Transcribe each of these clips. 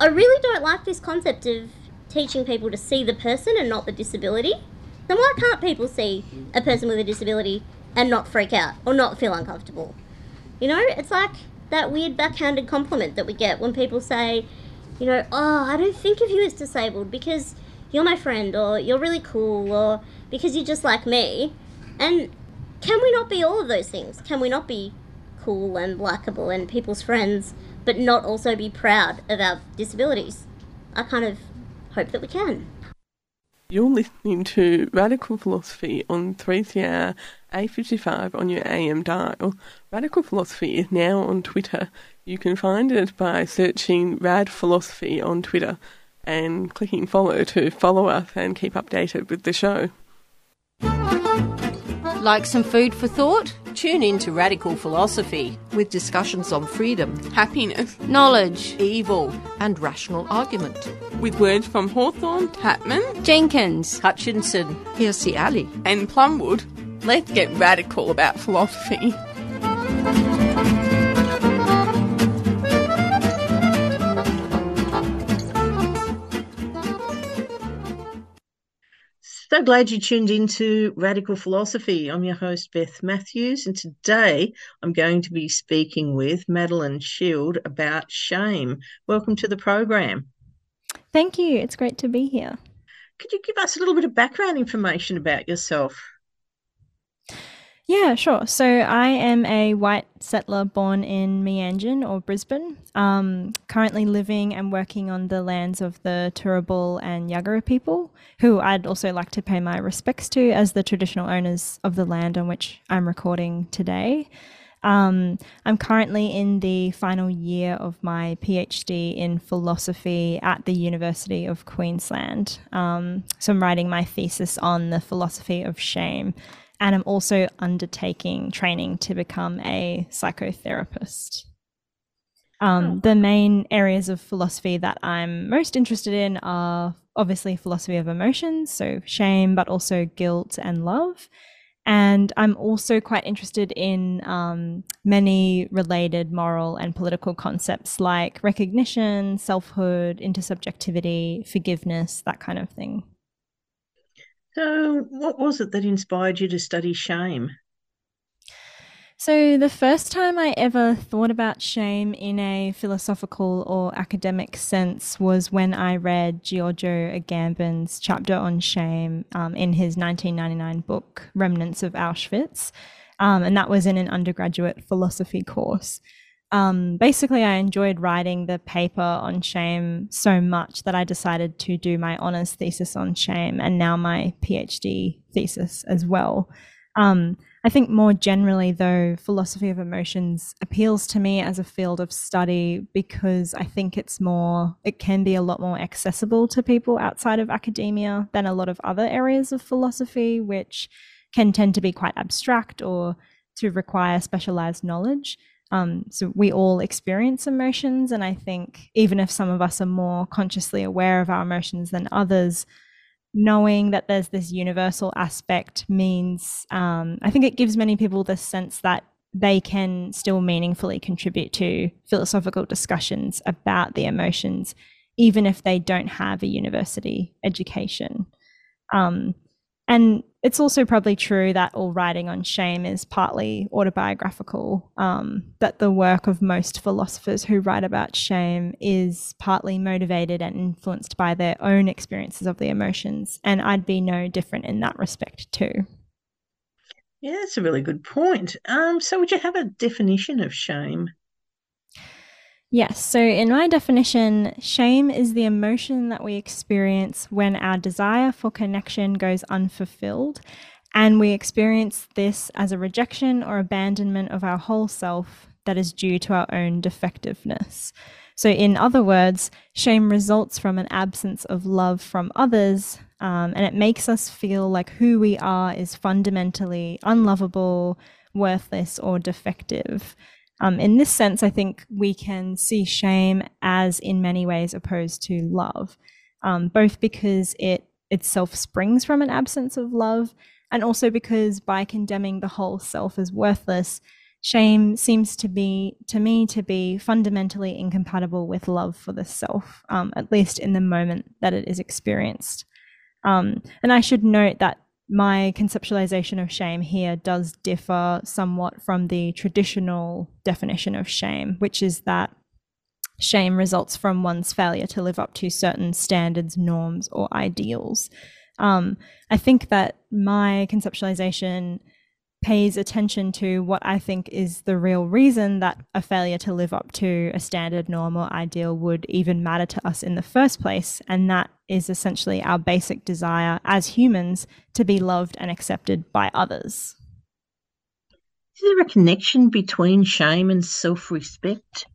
I really don't like this concept of teaching people to see the person and not the disability. Then why can't people see a person with a disability and not freak out or not feel uncomfortable? You know, it's like that weird backhanded compliment that we get when people say, you know, oh, I don't think of you as disabled because you're my friend or you're really cool or because you're just like me. And can we not be all of those things? Can we not be cool and likable and people's friends, but not also be proud of our disabilities? I kind of hope that we can. You're listening to Radical Philosophy on 3CR 855 on your AM dial. Radical Philosophy is now on Twitter. You can find it by searching Rad Philosophy on Twitter and clicking follow to follow us and keep updated with the show. Like some food for thought? Tune in to Radical Philosophy with discussions on freedom, happiness, knowledge, evil, and rational argument. With words from Hawthorne, Tatman, Jenkins, Hutchinson, Piercy Alley, and Plumwood. Let's get radical about philosophy. So glad you tuned into Radical Philosophy. I'm your host, Beth Matthews, and today I'm going to be speaking with Madeleine Shield about shame. Welcome to the program. Thank you. It's great to be here. Could you give us a little bit of background information about yourself? Yeah, sure. So I am a white settler born in Meanjin or Brisbane, um, currently living and working on the lands of the Turrbal and Yagara people, who I'd also like to pay my respects to as the traditional owners of the land on which I'm recording today. Um, I'm currently in the final year of my PhD in philosophy at the University of Queensland. Um, so I'm writing my thesis on the philosophy of shame and I'm also undertaking training to become a psychotherapist. Um, oh. The main areas of philosophy that I'm most interested in are obviously philosophy of emotions, so shame, but also guilt and love. And I'm also quite interested in um, many related moral and political concepts like recognition, selfhood, intersubjectivity, forgiveness, that kind of thing. So, what was it that inspired you to study shame? So, the first time I ever thought about shame in a philosophical or academic sense was when I read Giorgio Agamben's chapter on shame um, in his 1999 book, Remnants of Auschwitz. Um, and that was in an undergraduate philosophy course um, basically, I enjoyed writing the paper on shame so much that I decided to do my honours thesis on shame and now my PhD thesis as well. Um, I think more generally, though, philosophy of emotions appeals to me as a field of study because I think it's more, it can be a lot more accessible to people outside of academia than a lot of other areas of philosophy, which can tend to be quite abstract or to require specialized knowledge. Um, so we all experience emotions, and I think even if some of us are more consciously aware of our emotions than others, knowing that there's this universal aspect means um, I think it gives many people the sense that they can still meaningfully contribute to philosophical discussions about the emotions, even if they don't have a university education. Um, and it's also probably true that all writing on shame is partly autobiographical, um, that the work of most philosophers who write about shame is partly motivated and influenced by their own experiences of the emotions. And I'd be no different in that respect, too. Yeah, that's a really good point. Um, so, would you have a definition of shame? Yes. So, in my definition, shame is the emotion that we experience when our desire for connection goes unfulfilled. And we experience this as a rejection or abandonment of our whole self that is due to our own defectiveness. So, in other words, shame results from an absence of love from others, um, and it makes us feel like who we are is fundamentally unlovable, worthless, or defective. Um, in this sense, I think we can see shame as, in many ways, opposed to love, um, both because it itself springs from an absence of love, and also because by condemning the whole self as worthless, shame seems to be to me to be fundamentally incompatible with love for the self um, at least in the moment that it is experienced. Um, and i should note that my conceptualization of shame here does differ somewhat from the traditional definition of shame which is that shame results from one's failure to live up to certain standards norms or ideals. Um, i think that my conceptualization pays attention to what I think is the real reason that a failure to live up to a standard norm or ideal would even matter to us in the first place. And that is essentially our basic desire as humans to be loved and accepted by others. Is there a connection between shame and self respect?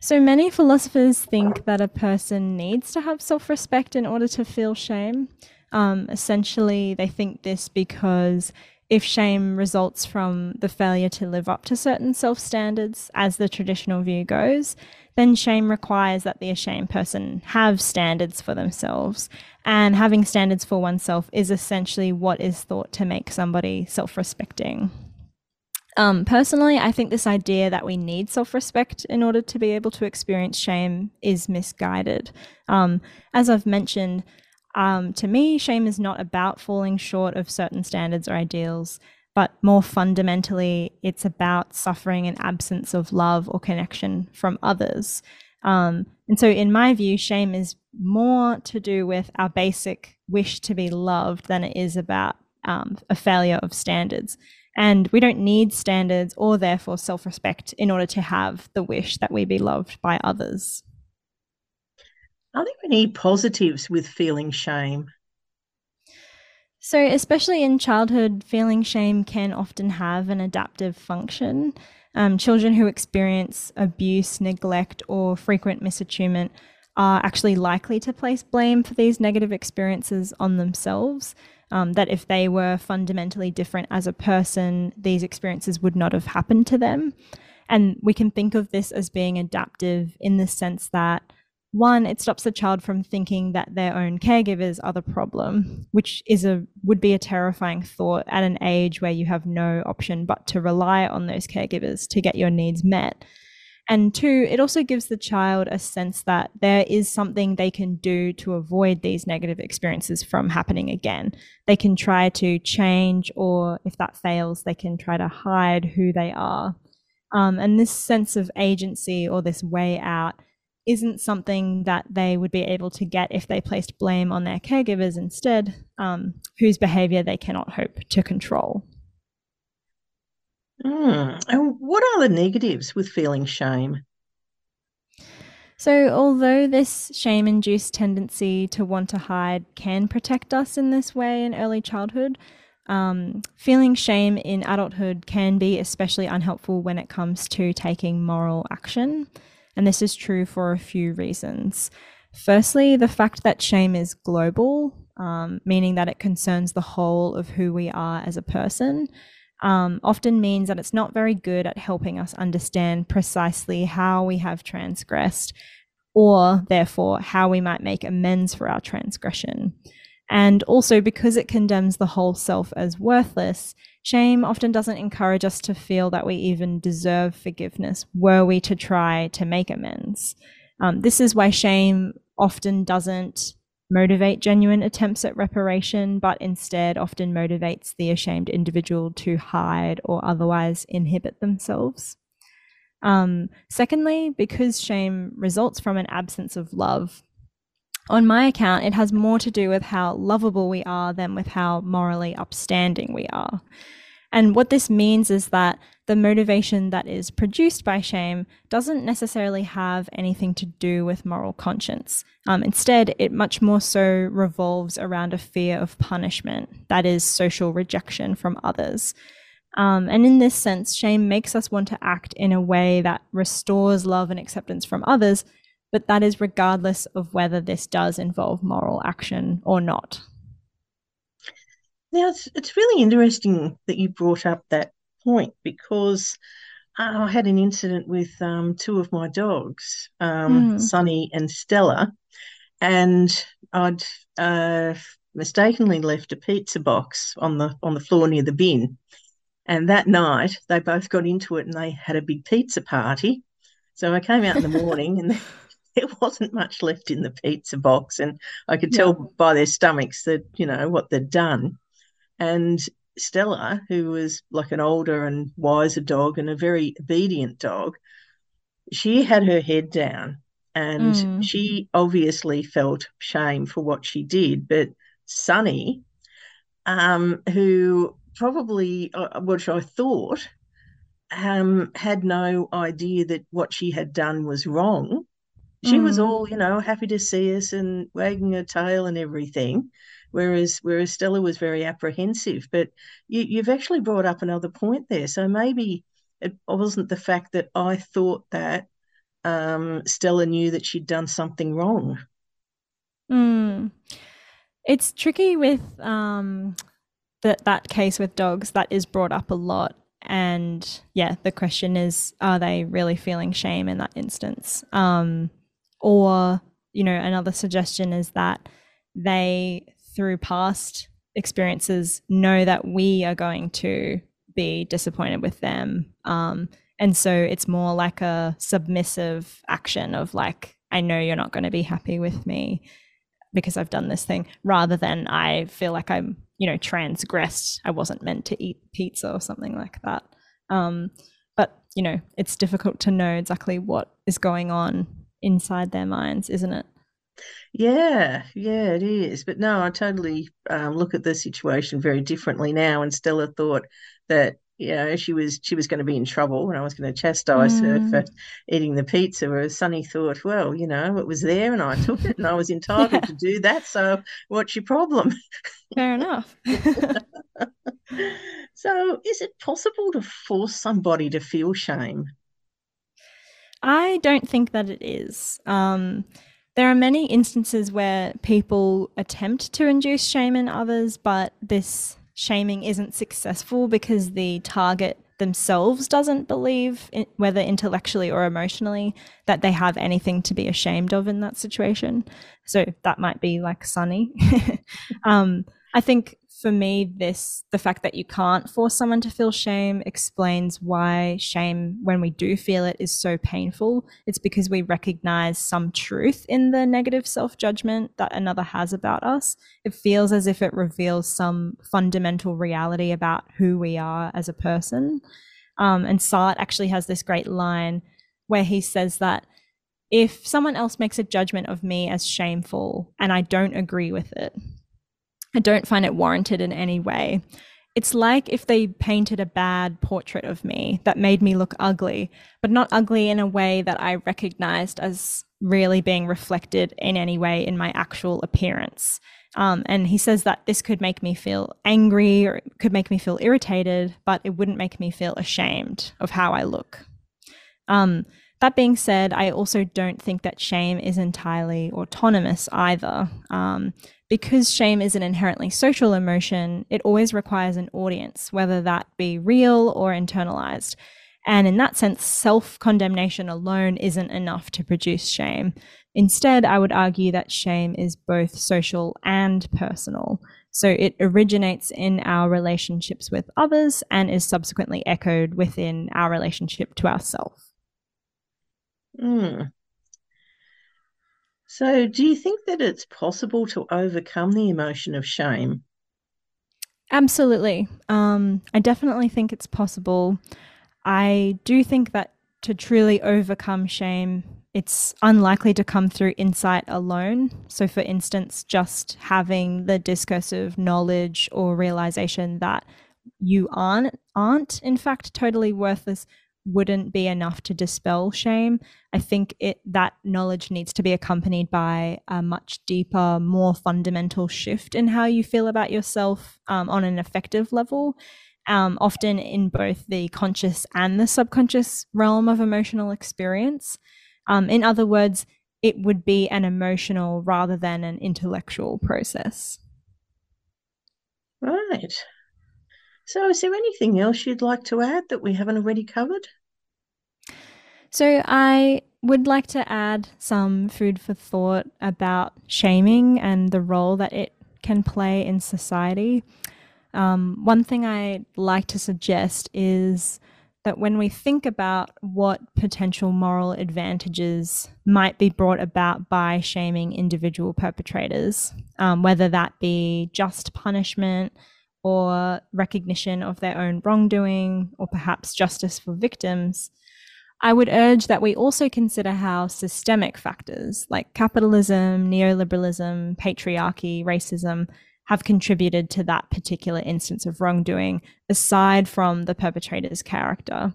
So many philosophers think that a person needs to have self respect in order to feel shame. Um, essentially, they think this because if shame results from the failure to live up to certain self standards, as the traditional view goes, then shame requires that the ashamed person have standards for themselves. And having standards for oneself is essentially what is thought to make somebody self respecting. Um, personally, I think this idea that we need self respect in order to be able to experience shame is misguided. Um, as I've mentioned, um, to me, shame is not about falling short of certain standards or ideals, but more fundamentally, it's about suffering an absence of love or connection from others. Um, and so, in my view, shame is more to do with our basic wish to be loved than it is about um, a failure of standards. And we don't need standards or therefore self respect in order to have the wish that we be loved by others. Are there any positives with feeling shame? So, especially in childhood, feeling shame can often have an adaptive function. Um, children who experience abuse, neglect, or frequent misattunement are actually likely to place blame for these negative experiences on themselves. Um, that if they were fundamentally different as a person, these experiences would not have happened to them. And we can think of this as being adaptive in the sense that one it stops the child from thinking that their own caregivers are the problem which is a would be a terrifying thought at an age where you have no option but to rely on those caregivers to get your needs met. And two it also gives the child a sense that there is something they can do to avoid these negative experiences from happening again. They can try to change or if that fails they can try to hide who they are. Um, and this sense of agency or this way out isn't something that they would be able to get if they placed blame on their caregivers instead, um, whose behavior they cannot hope to control. Mm. And what are the negatives with feeling shame? So, although this shame induced tendency to want to hide can protect us in this way in early childhood, um, feeling shame in adulthood can be especially unhelpful when it comes to taking moral action. And this is true for a few reasons. Firstly, the fact that shame is global, um, meaning that it concerns the whole of who we are as a person, um, often means that it's not very good at helping us understand precisely how we have transgressed or, therefore, how we might make amends for our transgression. And also, because it condemns the whole self as worthless, Shame often doesn't encourage us to feel that we even deserve forgiveness were we to try to make amends. Um, this is why shame often doesn't motivate genuine attempts at reparation, but instead often motivates the ashamed individual to hide or otherwise inhibit themselves. Um, secondly, because shame results from an absence of love, on my account, it has more to do with how lovable we are than with how morally upstanding we are. And what this means is that the motivation that is produced by shame doesn't necessarily have anything to do with moral conscience. Um, instead, it much more so revolves around a fear of punishment, that is, social rejection from others. Um, and in this sense, shame makes us want to act in a way that restores love and acceptance from others but that is regardless of whether this does involve moral action or not. Now, it's, it's really interesting that you brought up that point because I had an incident with um, two of my dogs, um, mm. Sunny and Stella, and I'd uh, mistakenly left a pizza box on the on the floor near the bin. And that night, they both got into it and they had a big pizza party. So I came out in the morning and there wasn't much left in the pizza box. And I could tell yeah. by their stomachs that, you know, what they'd done. And Stella, who was like an older and wiser dog and a very obedient dog, she had her head down and mm. she obviously felt shame for what she did. But Sunny, um, who probably, uh, which I thought, um, had no idea that what she had done was wrong. She mm. was all, you know, happy to see us and wagging her tail and everything whereas whereas Stella was very apprehensive. But you, you've actually brought up another point there. So maybe it wasn't the fact that I thought that um, Stella knew that she'd done something wrong. Mm. It's tricky with um, that that case with dogs. That is brought up a lot, and yeah, the question is, are they really feeling shame in that instance? Um, or you know, another suggestion is that they through past experiences know that we are going to be disappointed with them. Um, and so it's more like a submissive action of like, I know you're not going to be happy with me because I've done this thing, rather than I feel like I'm, you know, transgressed. I wasn't meant to eat pizza or something like that. Um, but, you know, it's difficult to know exactly what is going on inside their minds, isn't it? Yeah, yeah, it is. But no, I totally um, look at the situation very differently now. And Stella thought that you know she was she was going to be in trouble and I was going to chastise mm. her for mm. eating the pizza. Whereas Sunny thought, well, you know, it was there and I took it and I was entitled yeah. to do that. So what's your problem? Fair enough. so, is it possible to force somebody to feel shame? I don't think that it is. Um, there are many instances where people attempt to induce shame in others, but this shaming isn't successful because the target themselves doesn't believe, whether intellectually or emotionally, that they have anything to be ashamed of in that situation. So that might be like Sunny. um, I think for me, this the fact that you can't force someone to feel shame explains why shame, when we do feel it, is so painful. It's because we recognize some truth in the negative self judgment that another has about us. It feels as if it reveals some fundamental reality about who we are as a person. Um, and Sartre actually has this great line where he says that if someone else makes a judgment of me as shameful and I don't agree with it, I don't find it warranted in any way. It's like if they painted a bad portrait of me that made me look ugly, but not ugly in a way that I recognized as really being reflected in any way in my actual appearance. Um, and he says that this could make me feel angry or could make me feel irritated, but it wouldn't make me feel ashamed of how I look. Um, that being said, I also don't think that shame is entirely autonomous either. Um, because shame is an inherently social emotion, it always requires an audience, whether that be real or internalized. And in that sense, self condemnation alone isn't enough to produce shame. Instead, I would argue that shame is both social and personal. So it originates in our relationships with others and is subsequently echoed within our relationship to ourselves. Mm. So, do you think that it's possible to overcome the emotion of shame? Absolutely. Um, I definitely think it's possible. I do think that to truly overcome shame, it's unlikely to come through insight alone. So, for instance, just having the discursive knowledge or realization that you aren't aren't in fact totally worthless wouldn't be enough to dispel shame. I think it that knowledge needs to be accompanied by a much deeper, more fundamental shift in how you feel about yourself um, on an effective level. Um, often in both the conscious and the subconscious realm of emotional experience. Um, in other words, it would be an emotional rather than an intellectual process. Right. So, is there anything else you'd like to add that we haven't already covered? So, I would like to add some food for thought about shaming and the role that it can play in society. Um, one thing I like to suggest is that when we think about what potential moral advantages might be brought about by shaming individual perpetrators, um, whether that be just punishment or recognition of their own wrongdoing or perhaps justice for victims, I would urge that we also consider how systemic factors like capitalism, neoliberalism, patriarchy, racism have contributed to that particular instance of wrongdoing, aside from the perpetrator's character.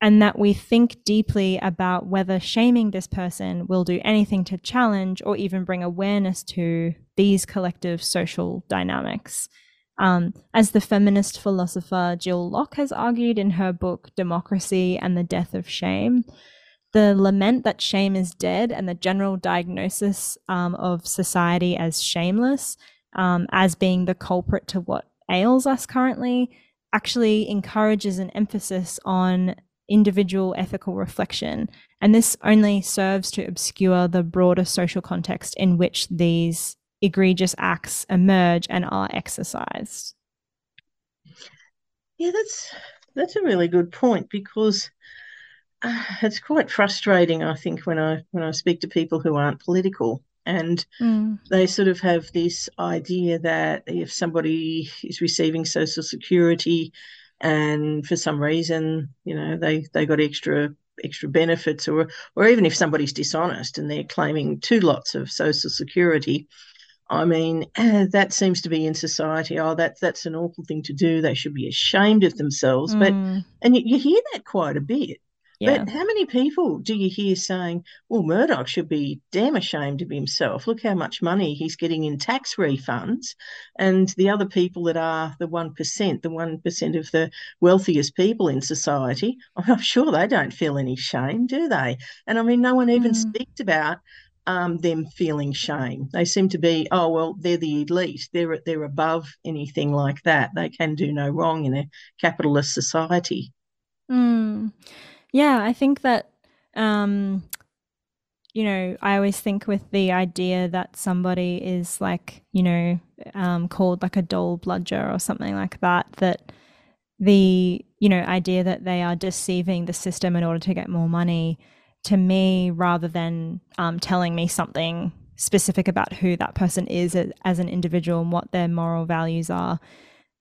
And that we think deeply about whether shaming this person will do anything to challenge or even bring awareness to these collective social dynamics. Um, as the feminist philosopher Jill Locke has argued in her book Democracy and the Death of Shame, the lament that shame is dead and the general diagnosis um, of society as shameless um, as being the culprit to what ails us currently actually encourages an emphasis on individual ethical reflection. And this only serves to obscure the broader social context in which these egregious acts emerge and are exercised. Yeah, that's that's a really good point because uh, it's quite frustrating. I think when I when I speak to people who aren't political, and mm. they sort of have this idea that if somebody is receiving social security and for some reason you know they they got extra extra benefits or or even if somebody's dishonest and they're claiming two lots of social security I mean, that seems to be in society. Oh, that's that's an awful thing to do. They should be ashamed of themselves. Mm. But and you, you, hear that quite a bit. Yeah. But how many people do you hear saying, well, Murdoch should be damn ashamed of himself? Look how much money he's getting in tax refunds. And the other people that are the 1%, the 1% of the wealthiest people in society, I'm sure they don't feel any shame, do they? And I mean, no one even mm. speaks about um, them feeling shame. They seem to be, oh well, they're the elite. They're they're above anything like that. They can do no wrong in a capitalist society. Mm. Yeah, I think that, um, you know, I always think with the idea that somebody is like, you know, um, called like a dole bludger or something like that, that the, you know, idea that they are deceiving the system in order to get more money to me, rather than um, telling me something specific about who that person is as, an individual and what their moral values are.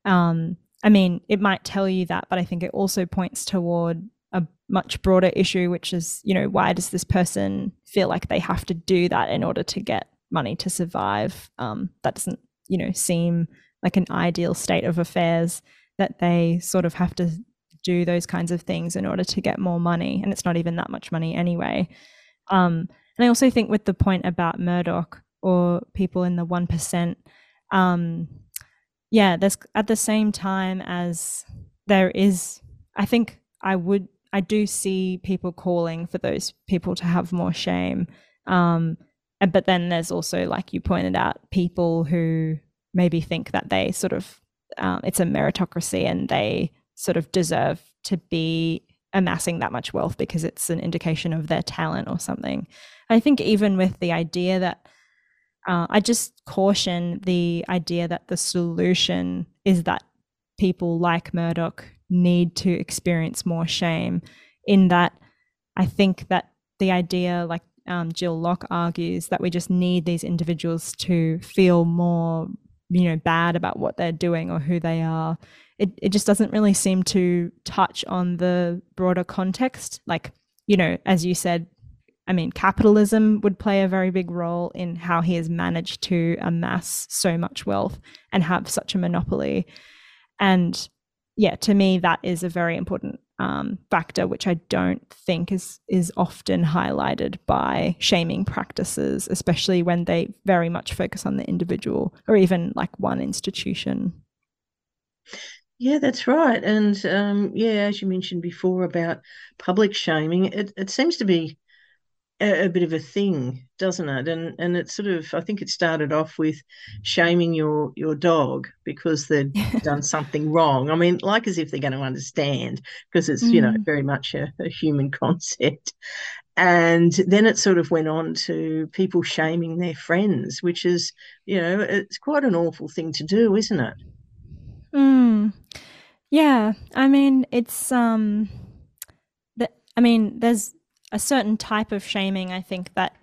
Um, I mean, it might tell you that, but I think it also points toward a much broader issue, which is, you know, why does this person feel like they have to do that in order to get money to survive? Um, that doesn't, you know, seem like an ideal state of affairs that they sort of have to do those kinds of things in order to get more money. And it's not even that much money anyway. Um, and I also think with the point about Murdoch or people in the 1%, um, yeah, there's at the same time as there is, I think I would I do see people calling for those people to have more shame. Um, but then there's also, like you pointed out, people who maybe think that they sort of um, it's a meritocracy and they sort of deserve to be amassing that much wealth because it's an indication of their talent or something. I think even with the idea that uh, I just caution the idea that the solution is that people like Murdoch need to experience more shame in that I think that the idea, like um, Jill Locke argues, that we just need these individuals to feel more, you know, bad about what they're doing or who they are. It, it just doesn't really seem to touch on the broader context. Like, you know, as you said, I mean, capitalism would play a very big role in how he has managed to amass so much wealth and have such a monopoly. And yeah, to me, that is a very important um, factor, which I don't think is is often highlighted by shaming practices, especially when they very much focus on the individual or even like one institution. Yeah, that's right. And um, yeah, as you mentioned before about public shaming, it, it seems to be a, a, bit of a thing, doesn't it? And and it sort of I think it started off with shaming your your dog because they'd done something wrong. I mean, like as if they're going to understand because it's mm. you know mm. very much a, a human concept. And then it sort of went on to people shaming their friends, which is, you know, it's quite an awful thing to do, isn't it? Mm. Yeah, I mean, it's um, I mean, there's a certain type of shaming. I think that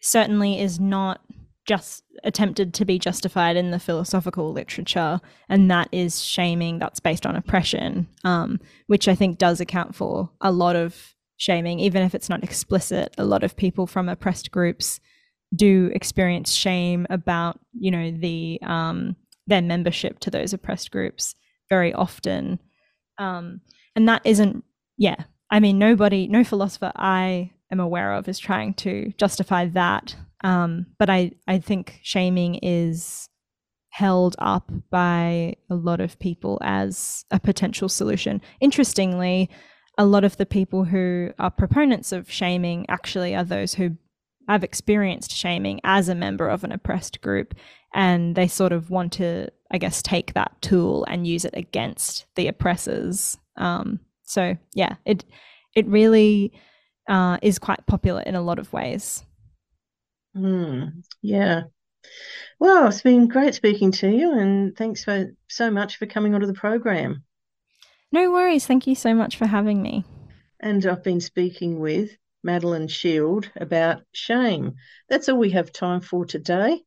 certainly is not just attempted to be justified in the philosophical literature, and that is shaming that's based on oppression, um, which I think does account for a lot of shaming, even if it's not explicit. A lot of people from oppressed groups do experience shame about, you know, the um, their membership to those oppressed groups very often, um, and that isn't, yeah. I mean, nobody, no philosopher I am aware of is trying to justify that um, but I, I think shaming is held up by a lot of people as a potential solution. Interestingly, a lot of the people who are proponents of shaming actually are those who have experienced shaming as a member of an oppressed group and they sort of want to i guess take that tool and use it against the oppressors um, so yeah it it really uh, is quite popular in a lot of ways Mm, yeah. Well, it's been great speaking to you, and thanks for so much for coming onto the program. No worries. Thank you so much for having me. And I've been speaking with Madeleine Shield about shame. That's all we have time for today.